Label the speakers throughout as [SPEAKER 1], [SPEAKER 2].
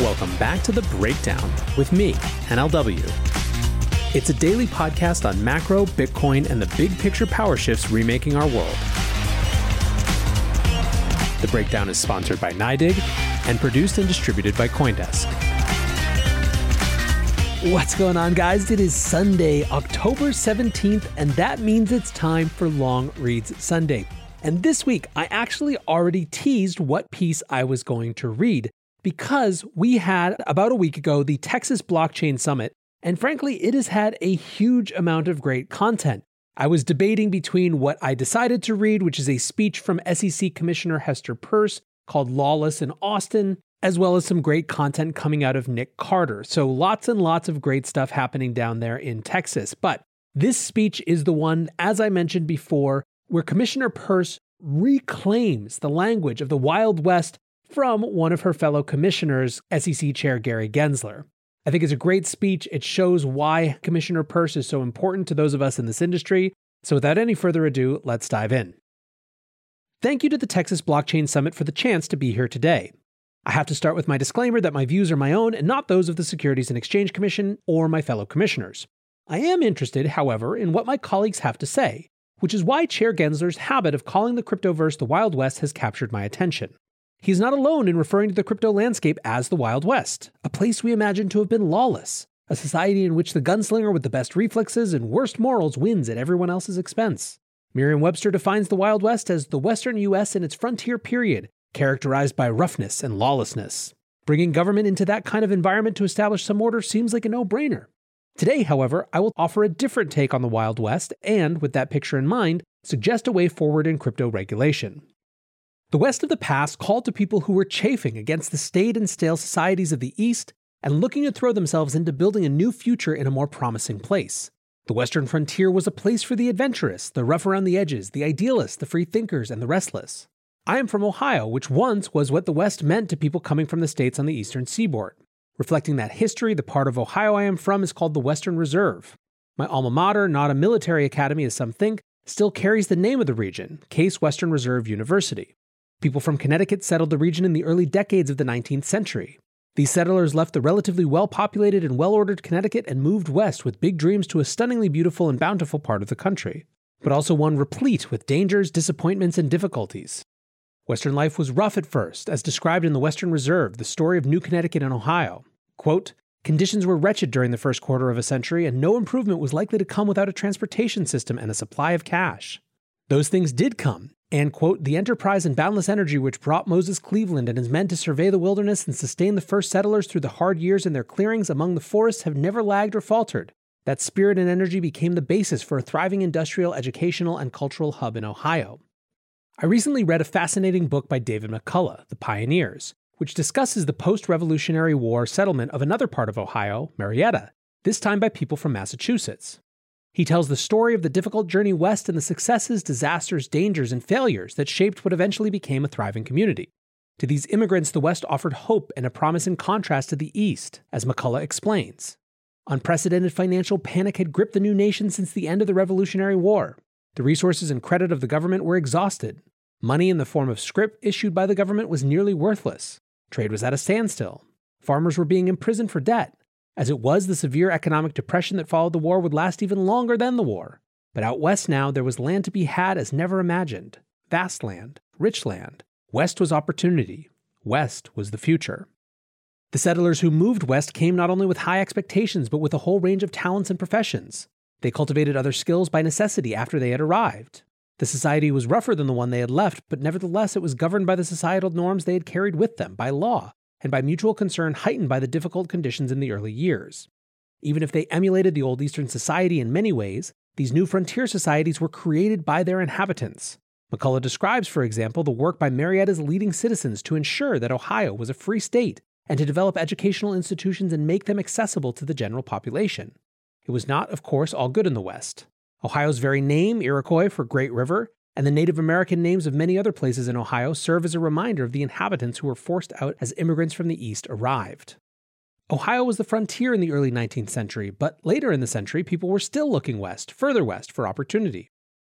[SPEAKER 1] Welcome back to The Breakdown with me, NLW. It's a daily podcast on macro, Bitcoin, and the big picture power shifts remaking our world. The Breakdown is sponsored by NYDIG and produced and distributed by Coindesk. What's going on, guys? It is Sunday, October 17th, and that means it's time for Long Reads Sunday. And this week, I actually already teased what piece I was going to read because we had about a week ago the Texas Blockchain Summit, and frankly, it has had a huge amount of great content. I was debating between what I decided to read, which is a speech from SEC Commissioner Hester Peirce called Lawless in Austin, as well as some great content coming out of Nick Carter. So lots and lots of great stuff happening down there in Texas. But this speech is the one, as I mentioned before, where Commissioner Peirce reclaims the language of the Wild West from one of her fellow commissioners, SEC Chair Gary Gensler. I think it's a great speech. It shows why Commissioner Peirce is so important to those of us in this industry. So, without any further ado, let's dive in. Thank you to the Texas Blockchain Summit for the chance to be here today. I have to start with my disclaimer that my views are my own and not those of the Securities and Exchange Commission or my fellow commissioners. I am interested, however, in what my colleagues have to say, which is why Chair Gensler's habit of calling the cryptoverse the Wild West has captured my attention. He's not alone in referring to the crypto landscape as the Wild West, a place we imagine to have been lawless, a society in which the gunslinger with the best reflexes and worst morals wins at everyone else's expense. Merriam Webster defines the Wild West as the Western U.S. in its frontier period, characterized by roughness and lawlessness. Bringing government into that kind of environment to establish some order seems like a no brainer. Today, however, I will offer a different take on the Wild West and, with that picture in mind, suggest a way forward in crypto regulation. The West of the past called to people who were chafing against the staid and stale societies of the East and looking to throw themselves into building a new future in a more promising place. The Western frontier was a place for the adventurous, the rough around the edges, the idealists, the free thinkers, and the restless. I am from Ohio, which once was what the West meant to people coming from the states on the eastern seaboard. Reflecting that history, the part of Ohio I am from is called the Western Reserve. My alma mater, not a military academy as some think, still carries the name of the region, Case Western Reserve University. People from Connecticut settled the region in the early decades of the 19th century. These settlers left the relatively well populated and well ordered Connecticut and moved west with big dreams to a stunningly beautiful and bountiful part of the country, but also one replete with dangers, disappointments, and difficulties. Western life was rough at first, as described in the Western Reserve, the story of New Connecticut and Ohio. Quote, Conditions were wretched during the first quarter of a century, and no improvement was likely to come without a transportation system and a supply of cash. Those things did come, and, quote, the enterprise and boundless energy which brought Moses Cleaveland and his men to survey the wilderness and sustain the first settlers through the hard years in their clearings among the forests have never lagged or faltered. That spirit and energy became the basis for a thriving industrial, educational, and cultural hub in Ohio. I recently read a fascinating book by David McCullough, The Pioneers, which discusses the post Revolutionary War settlement of another part of Ohio, Marietta, this time by people from Massachusetts. He tells the story of the difficult journey west and the successes, disasters, dangers, and failures that shaped what eventually became a thriving community. To these immigrants, the West offered hope and a promise in contrast to the East, as McCullough explains. Unprecedented financial panic had gripped the new nation since the end of the Revolutionary War. The resources and credit of the government were exhausted. Money in the form of scrip issued by the government was nearly worthless. Trade was at a standstill. Farmers were being imprisoned for debt. As it was, the severe economic depression that followed the war would last even longer than the war. But out west now, there was land to be had as never imagined vast land, rich land. West was opportunity. West was the future. The settlers who moved west came not only with high expectations, but with a whole range of talents and professions. They cultivated other skills by necessity after they had arrived. The society was rougher than the one they had left, but nevertheless it was governed by the societal norms they had carried with them, by law, and by mutual concern heightened by the difficult conditions in the early years. Even if they emulated the old Eastern society in many ways, these new frontier societies were created by their inhabitants. McCullough describes, for example, the work by Marietta's leading citizens to ensure that Ohio was a free state and to develop educational institutions and make them accessible to the general population. It was not, of course, all good in the West. Ohio's very name, Iroquois for Great River, and the Native American names of many other places in Ohio serve as a reminder of the inhabitants who were forced out as immigrants from the East arrived. Ohio was the frontier in the early 19th century, but later in the century, people were still looking west, further west, for opportunity.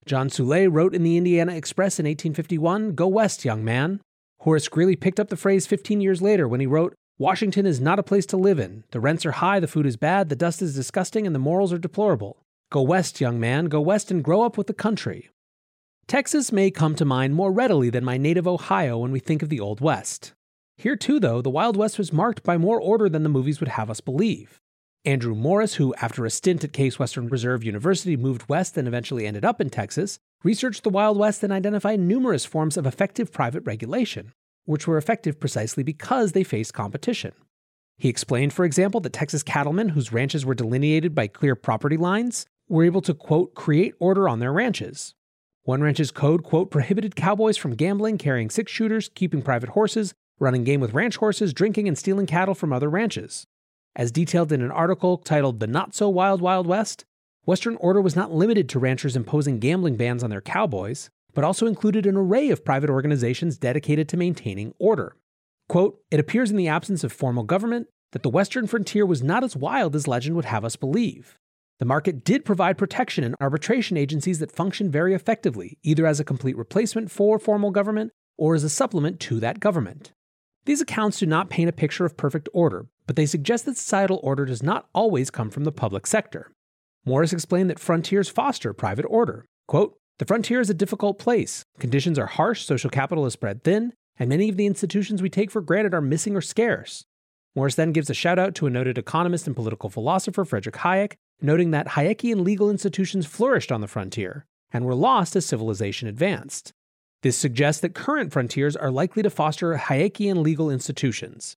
[SPEAKER 1] John Soule wrote in the Indiana Express in 1851, Go west, young man. Horace Greeley picked up the phrase 15 years later when he wrote, Washington is not a place to live in. The rents are high, the food is bad, the dust is disgusting, and the morals are deplorable. Go west, young man, go west and grow up with the country. Texas may come to mind more readily than my native Ohio when we think of the Old West. Here, too, though, the Wild West was marked by more order than the movies would have us believe. Andrew Morriss, who, after a stint at Case Western Reserve University, moved west and eventually ended up in Texas, researched the Wild West and identified numerous forms of effective private regulation, which were effective precisely because they faced competition. He explained, for example, that Texas cattlemen whose ranches were delineated by clear property lines were able to, quote, create order on their ranches. One ranch's code, quote, prohibited cowboys from gambling, carrying six shooters, keeping private horses, running game with ranch horses, drinking, and stealing cattle from other ranches. As detailed in an article titled The Not So Wild Wild West, Western order was not limited to ranchers imposing gambling bans on their cowboys but also included an array of private organizations dedicated to maintaining order. Quote, it appears in the absence of formal government that the western frontier was not as wild as legend would have us believe. The market did provide protection and arbitration agencies that functioned very effectively, either as a complete replacement for formal government or as a supplement to that government. These accounts do not paint a picture of perfect order, but they suggest that societal order does not always come from the public sector. Morriss explained that frontiers foster private order. Quote, the frontier is a difficult place. Conditions are harsh, social capital is spread thin, and many of the institutions we take for granted are missing or scarce. Morriss then gives a shout out to a noted economist and political philosopher, Friedrich Hayek, noting that Hayekian legal institutions flourished on the frontier and were lost as civilization advanced. This suggests that current frontiers are likely to foster Hayekian legal institutions.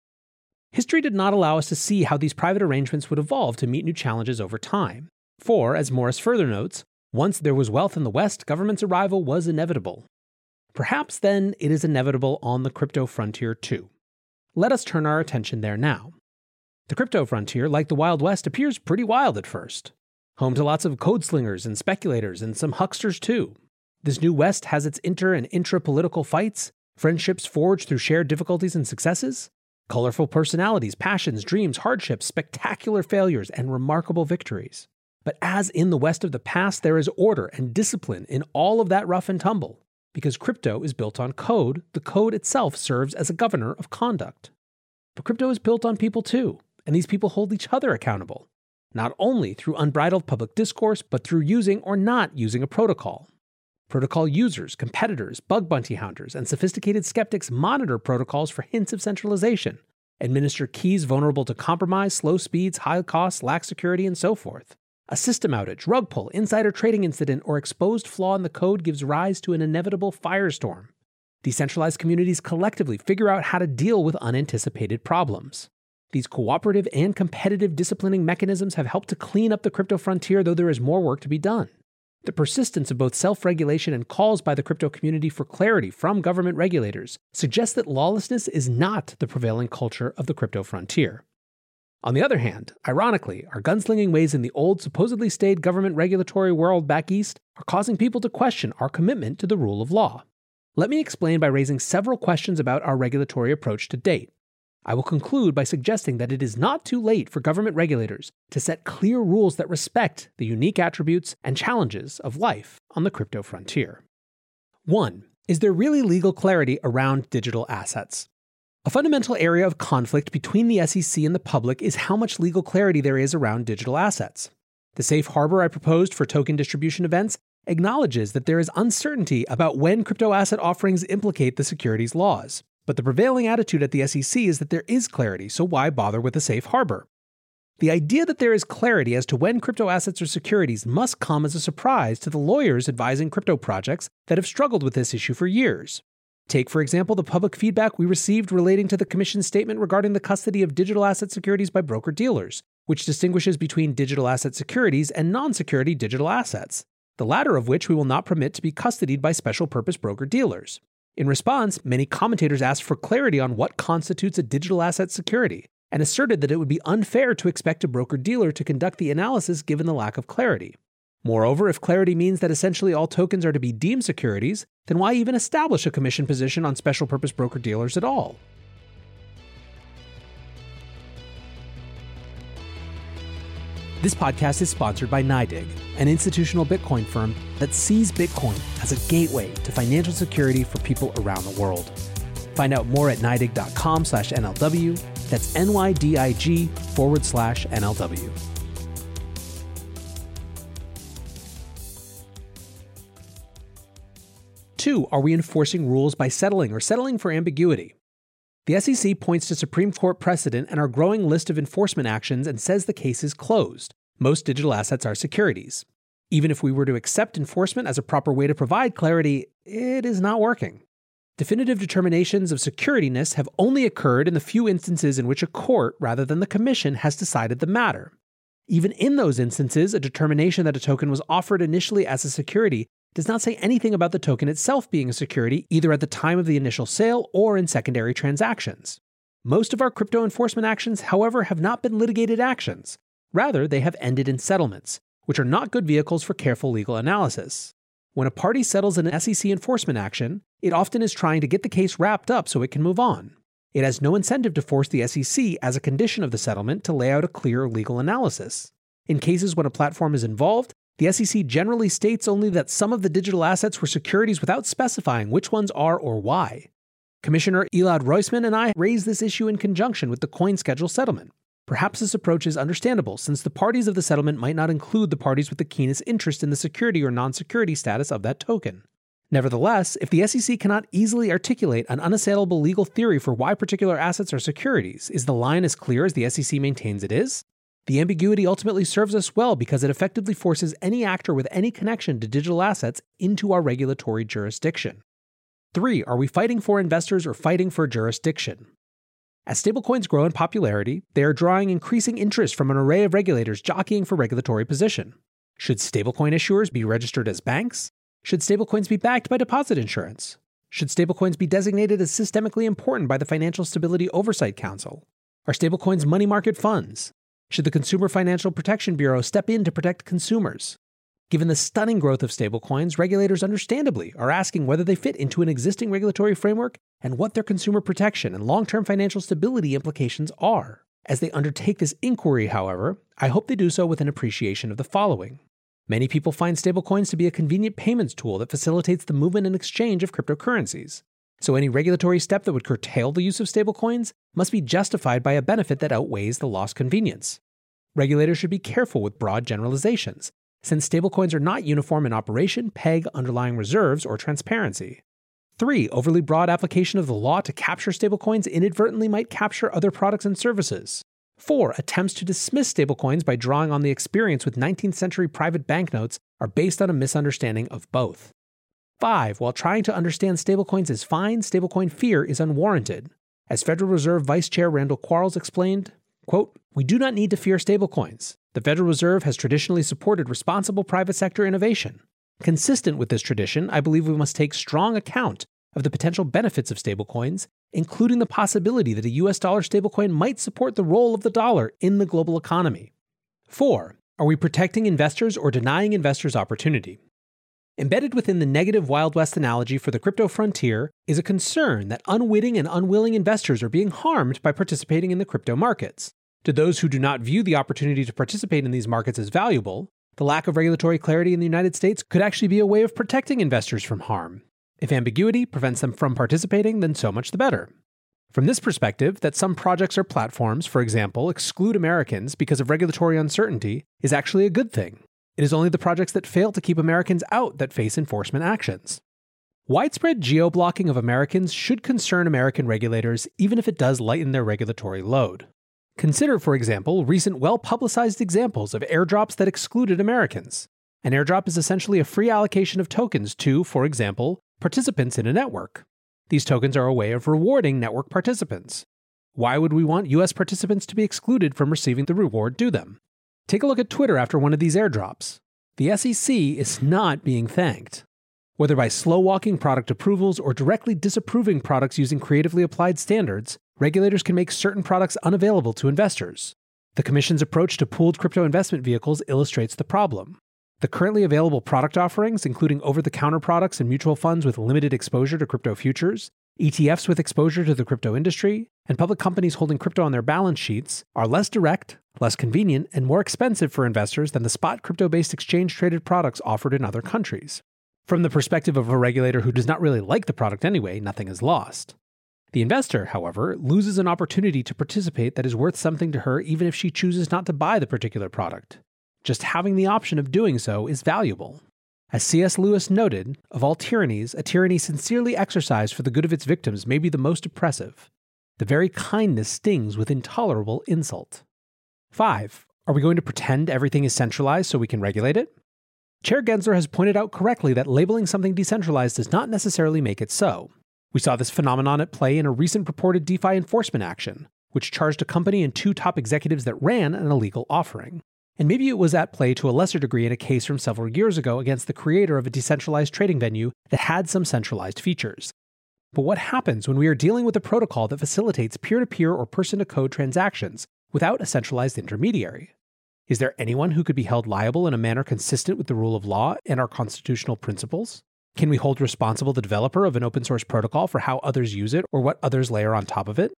[SPEAKER 1] History did not allow us to see how these private arrangements would evolve to meet new challenges over time. For, as Morriss further notes, once there was wealth in the West, government's arrival was inevitable. Perhaps then it is inevitable on the crypto frontier too. Let us turn our attention there now. The crypto frontier, like the Wild West, appears pretty wild at first. Home to lots of code slingers and speculators and some hucksters too. This new West has its inter and intra political fights, friendships forged through shared difficulties and successes, colorful personalities, passions, dreams, hardships, spectacular failures, and remarkable victories. But as in the West of the past, there is order and discipline in all of that rough and tumble. Because crypto is built on code, the code itself serves as a governor of conduct. But crypto is built on people too, and these people hold each other accountable, not only through unbridled public discourse, but through using or not using a protocol. Protocol users, competitors, bug bounty hunters, and sophisticated skeptics monitor protocols for hints of centralization, administer keys vulnerable to compromise, slow speeds, high costs, lack security, and so forth. A system outage, rug pull, insider trading incident, or exposed flaw in the code gives rise to an inevitable firestorm. Decentralized communities collectively figure out how to deal with unanticipated problems. These cooperative and competitive disciplining mechanisms have helped to clean up the crypto frontier, though there is more work to be done. The persistence of both self regulation and calls by the crypto community for clarity from government regulators suggests that lawlessness is not the prevailing culture of the crypto frontier. On the other hand, ironically, our gunslinging ways in the old, supposedly staid government regulatory world back east are causing people to question our commitment to the rule of law. Let me explain by raising several questions about our regulatory approach to date. I will conclude by suggesting that it is not too late for government regulators to set clear rules that respect the unique attributes and challenges of life on the crypto frontier. 1. Is there really legal clarity around digital assets? A fundamental area of conflict between the SEC and the public is how much legal clarity there is around digital assets. The safe harbor I proposed for token distribution events acknowledges that there is uncertainty about when crypto asset offerings implicate the securities laws. But the prevailing attitude at the SEC is that there is clarity, so why bother with a safe harbor? The idea that there is clarity as to when crypto assets or securities must come as a surprise to the lawyers advising crypto projects that have struggled with this issue for years. Take, for example, the public feedback we received relating to the Commission's statement regarding the custody of digital asset securities by broker dealers, which distinguishes between digital asset securities and non security digital assets, the latter of which we will not permit to be custodied by special purpose broker dealers. In response, many commentators asked for clarity on what constitutes a digital asset security and asserted that it would be unfair to expect a broker dealer to conduct the analysis given the lack of clarity. Moreover, if clarity means that essentially all tokens are to be deemed securities, then why even establish a commission position on special purpose broker dealers at all? This podcast is sponsored by NYDIG, an institutional Bitcoin firm that sees Bitcoin as a gateway to financial security for people around the world. Find out more at NYDIG.com slash NLW That's NYDIG forward slash NLW. Two, are we enforcing rules by settling or settling for ambiguity? The SEC points to Supreme Court precedent and our growing list of enforcement actions and says the case is closed. Most digital assets are securities. Even if we were to accept enforcement as a proper way to provide clarity, it is not working. Definitive determinations of securityness have only occurred in the few instances in which a court, rather than the commission, has decided the matter. Even in those instances, a determination that a token was offered initially as a security does not say anything about the token itself being a security either at the time of the initial sale or in secondary transactions. Most of our crypto enforcement actions, however, have not been litigated actions. Rather, they have ended in settlements, which are not good vehicles for careful legal analysis. When a party settles an SEC enforcement action, it often is trying to get the case wrapped up so it can move on. It has no incentive to force the SEC as a condition of the settlement to lay out a clear legal analysis. In cases when a platform is involved, the SEC generally states only that some of the digital assets were securities without specifying which ones are or why. Commissioner Elad Roisman and I raised this issue in conjunction with the CoinSchedule settlement. Perhaps this approach is understandable, since the parties of the settlement might not include the parties with the keenest interest in the security or non security status of that token. Nevertheless, if the SEC cannot easily articulate an unassailable legal theory for why particular assets are securities, is the line as clear as the SEC maintains it is? The ambiguity ultimately serves us well because it effectively forces any actor with any connection to digital assets into our regulatory jurisdiction. 3. Are we fighting for investors or fighting for jurisdiction? As stablecoins grow in popularity, they are drawing increasing interest from an array of regulators jockeying for regulatory position. Should stablecoin issuers be registered as banks? Should stablecoins be backed by deposit insurance? Should stablecoins be designated as systemically important by the Financial Stability Oversight Council? Are stablecoins money market funds? Should the Consumer Financial Protection Bureau step in to protect consumers? Given the stunning growth of stablecoins, regulators understandably are asking whether they fit into an existing regulatory framework and what their consumer protection and long term financial stability implications are. As they undertake this inquiry, however, I hope they do so with an appreciation of the following. Many people find stablecoins to be a convenient payments tool that facilitates the movement and exchange of cryptocurrencies. So any regulatory step that would curtail the use of stablecoins must be justified by a benefit that outweighs the lost convenience. Regulators should be careful with broad generalizations, since stablecoins are not uniform in operation, peg, underlying reserves, or transparency. 3. Overly broad application of the law to capture stablecoins inadvertently might capture other products and services. 4. Attempts to dismiss stablecoins by drawing on the experience with 19th century private banknotes are based on a misunderstanding of both. Five, while trying to understand stablecoins is fine, stablecoin fear is unwarranted. As Federal Reserve Vice Chair Randall Quarles explained, quote, We do not need to fear stablecoins. The Federal Reserve has traditionally supported responsible private sector innovation. Consistent with this tradition, I believe we must take strong account of the potential benefits of stablecoins, including the possibility that a US dollar stablecoin might support the role of the dollar in the global economy. 4. Are we protecting investors or denying investors opportunity? Embedded within the negative Wild West analogy for the crypto frontier is a concern that unwitting and unwilling investors are being harmed by participating in the crypto markets. To those who do not view the opportunity to participate in these markets as valuable, the lack of regulatory clarity in the United States could actually be a way of protecting investors from harm. If ambiguity prevents them from participating, then so much the better. From this perspective, that some projects or platforms, for example, exclude Americans because of regulatory uncertainty is actually a good thing. It is only the projects that fail to keep Americans out that face enforcement actions. Widespread geo-blocking of Americans should concern American regulators, even if it does lighten their regulatory load. Consider, for example, recent well publicized examples of airdrops that excluded Americans. An airdrop is essentially a free allocation of tokens to, for example, participants in a network. These tokens are a way of rewarding network participants. Why would we want US participants to be excluded from receiving the reward due them? Take a look at Twitter after one of these airdrops. The SEC is not being thanked. Whether by slow walking product approvals or directly disapproving products using creatively applied standards, regulators can make certain products unavailable to investors. The Commission's approach to pooled crypto investment vehicles illustrates the problem. The currently available product offerings, including over the counter products and mutual funds with limited exposure to crypto futures, ETFs with exposure to the crypto industry, and public companies holding crypto on their balance sheets, are less direct, less convenient, and more expensive for investors than the spot crypto based exchange traded products offered in other countries. From the perspective of a regulator who does not really like the product anyway, nothing is lost. The investor, however, loses an opportunity to participate that is worth something to her even if she chooses not to buy the particular product. Just having the option of doing so is valuable. As C.S. Lewis noted, of all tyrannies, a tyranny sincerely exercised for the good of its victims may be the most oppressive. The very kindness stings with intolerable insult. 5. Are we going to pretend everything is centralized so we can regulate it? Chair Gensler has pointed out correctly that labeling something decentralized does not necessarily make it so. We saw this phenomenon at play in a recent purported DeFi enforcement action, which charged a company and two top executives that ran an illegal offering. And maybe it was at play to a lesser degree in a case from several years ago against the creator of a decentralized trading venue that had some centralized features. But what happens when we are dealing with a protocol that facilitates peer to peer or person to code transactions without a centralized intermediary? Is there anyone who could be held liable in a manner consistent with the rule of law and our constitutional principles? Can we hold responsible the developer of an open source protocol for how others use it or what others layer on top of it?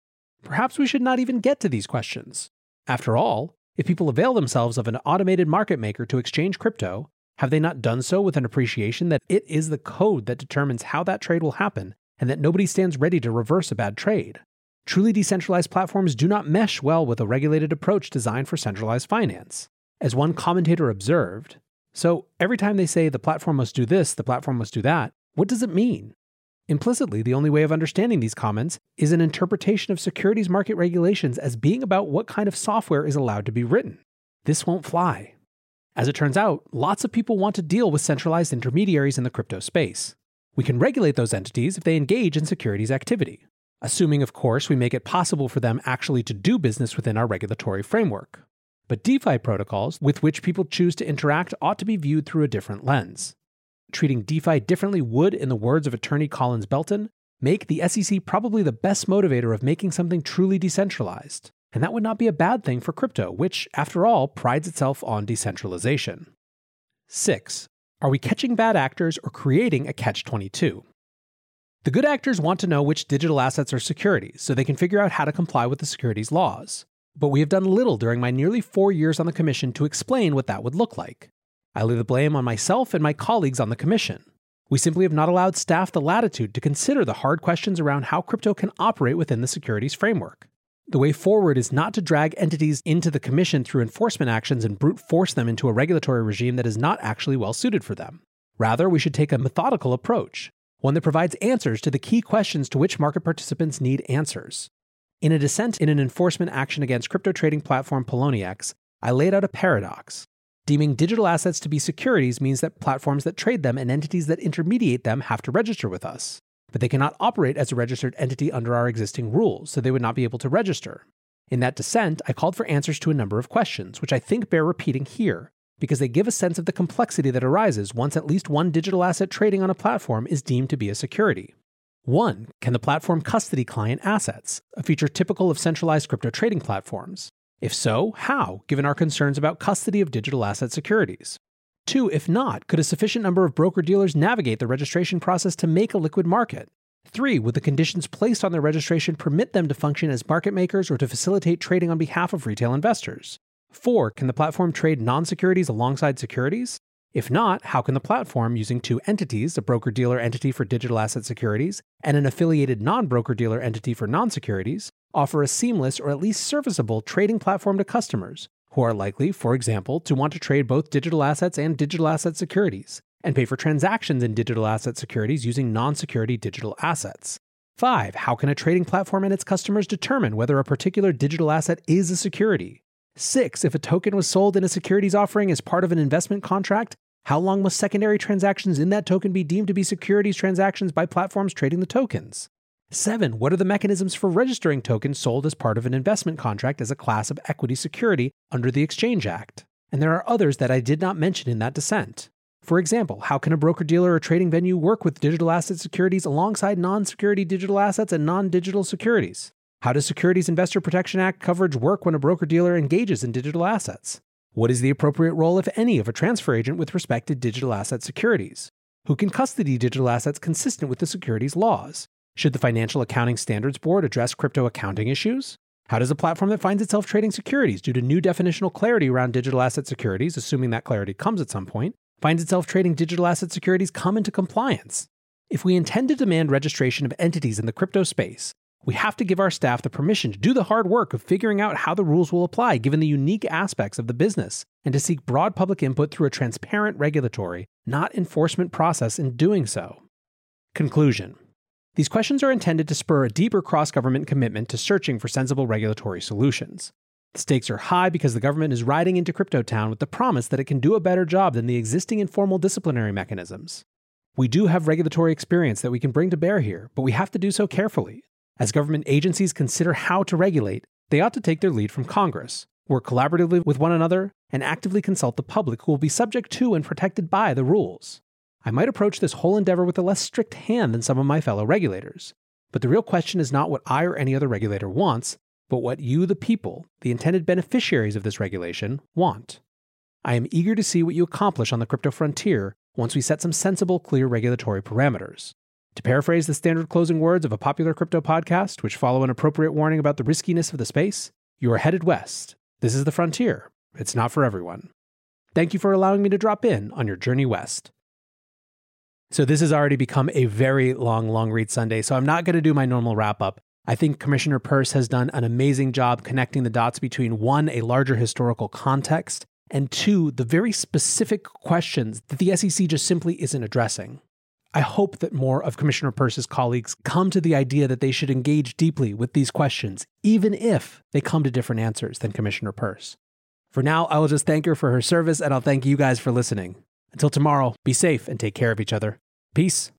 [SPEAKER 1] Perhaps we should not even get to these questions. After all, if people avail themselves of an automated market maker to exchange crypto, have they not done so with an appreciation that it is the code that determines how that trade will happen and that nobody stands ready to reverse a bad trade? Truly decentralized platforms do not mesh well with a regulated approach designed for centralized finance. As one commentator observed, so every time they say the platform must do this, the platform must do that, what does it mean? Implicitly, the only way of understanding these comments is an interpretation of securities market regulations as being about what kind of software is allowed to be written. This won't fly. As it turns out, lots of people want to deal with centralized intermediaries in the crypto space. We can regulate those entities if they engage in securities activity, assuming, of course, we make it possible for them actually to do business within our regulatory framework. But DeFi protocols with which people choose to interact ought to be viewed through a different lens treating DeFi differently would, in the words of attorney Collins Belton, make the SEC probably the best motivator of making something truly decentralized. And that would not be a bad thing for crypto, which, after all, prides itself on decentralization. 6. Are we catching bad actors or creating a catch 22? The good actors want to know which digital assets are securities so they can figure out how to comply with the securities laws. But we have done little during my nearly four years on the Commission to explain what that would look like. I lay the blame on myself and my colleagues on the Commission. We simply have not allowed staff the latitude to consider the hard questions around how crypto can operate within the securities framework. The way forward is not to drag entities into the Commission through enforcement actions and brute force them into a regulatory regime that is not actually well suited for them. Rather, we should take a methodical approach, one that provides answers to the key questions to which market participants need answers. In a dissent in an enforcement action against crypto trading platform Poloniex, I laid out a paradox Deeming digital assets to be securities means that platforms that trade them and entities that intermediate them have to register with us. But they cannot operate as a registered entity under our existing rules, so they would not be able to register. In that dissent, I called for answers to a number of questions, which I think bear repeating here, because they give a sense of the complexity that arises once at least one digital asset trading on a platform is deemed to be a security. 1. Can the platform custody client assets, a feature typical of centralized crypto trading platforms? If so, how, given our concerns about custody of digital asset securities? Two, if not, could a sufficient number of broker dealers navigate the registration process to make a liquid market? Three, would the conditions placed on their registration permit them to function as market makers or to facilitate trading on behalf of retail investors? Four, can the platform trade non securities alongside securities? If not, how can the platform, using two entities, a broker dealer entity for digital asset securities and an affiliated non broker dealer entity for non securities, offer a seamless or at least serviceable trading platform to customers who are likely, for example, to want to trade both digital assets and digital asset securities, and pay for transactions in digital asset securities using non security digital assets. 5. How can a trading platform and its customers determine whether a particular digital asset is a security? 6. If a token was sold in a securities offering as part of an investment contract, how long must secondary transactions in that token be deemed to be securities transactions by platforms trading the tokens? Seven, what are the mechanisms for registering tokens sold as part of an investment contract as a class of equity security under the Exchange Act? And there are others that I did not mention in that dissent. For example, how can a broker dealer or trading venue work with digital asset securities alongside non security digital assets and non digital securities? How does Securities Investor Protection Act coverage work when a broker dealer engages in digital assets? What is the appropriate role, if any, of a transfer agent with respect to digital asset securities? Who can custody digital assets consistent with the securities laws? Should the Financial Accounting Standards Board address crypto accounting issues? How does a platform that finds itself trading securities due to new definitional clarity around digital asset securities, assuming that clarity comes at some point, finds itself trading digital asset securities come into compliance? If we intend to demand registration of entities in the crypto space, we have to give our staff the permission to do the hard work of figuring out how the rules will apply given the unique aspects of the business, and to seek broad public input through a transparent regulatory, not enforcement process in doing so. Conclusion These questions are intended to spur a deeper cross government commitment to searching for sensible regulatory solutions. The stakes are high because the government is riding into Crypto Town with the promise that it can do a better job than the existing informal disciplinary mechanisms. We do have regulatory experience that we can bring to bear here, but we have to do so carefully. As government agencies consider how to regulate, they ought to take their lead from Congress, work collaboratively with one another, and actively consult the public who will be subject to and protected by the rules. I might approach this whole endeavor with a less strict hand than some of my fellow regulators. But the real question is not what I or any other regulator wants, but what you, the people, the intended beneficiaries of this regulation, want. I am eager to see what you accomplish on the crypto frontier once we set some sensible, clear regulatory parameters. To paraphrase the standard closing words of a popular crypto podcast, which follow an appropriate warning about the riskiness of the space, you are headed west. This is the frontier. It's not for everyone. Thank you for allowing me to drop in on your journey west. So, this has already become a very long, long read Sunday, so I'm not going to do my normal wrap up. I think Commissioner Peirce has done an amazing job connecting the dots between one, a larger historical context, and two, the very specific questions that the SEC just simply isn't addressing. I hope that more of Commissioner Peirce's colleagues come to the idea that they should engage deeply with these questions, even if they come to different answers than Commissioner Peirce. For now, I will just thank her for her service and I'll thank you guys for listening. Until tomorrow, be safe and take care of each other. Peace.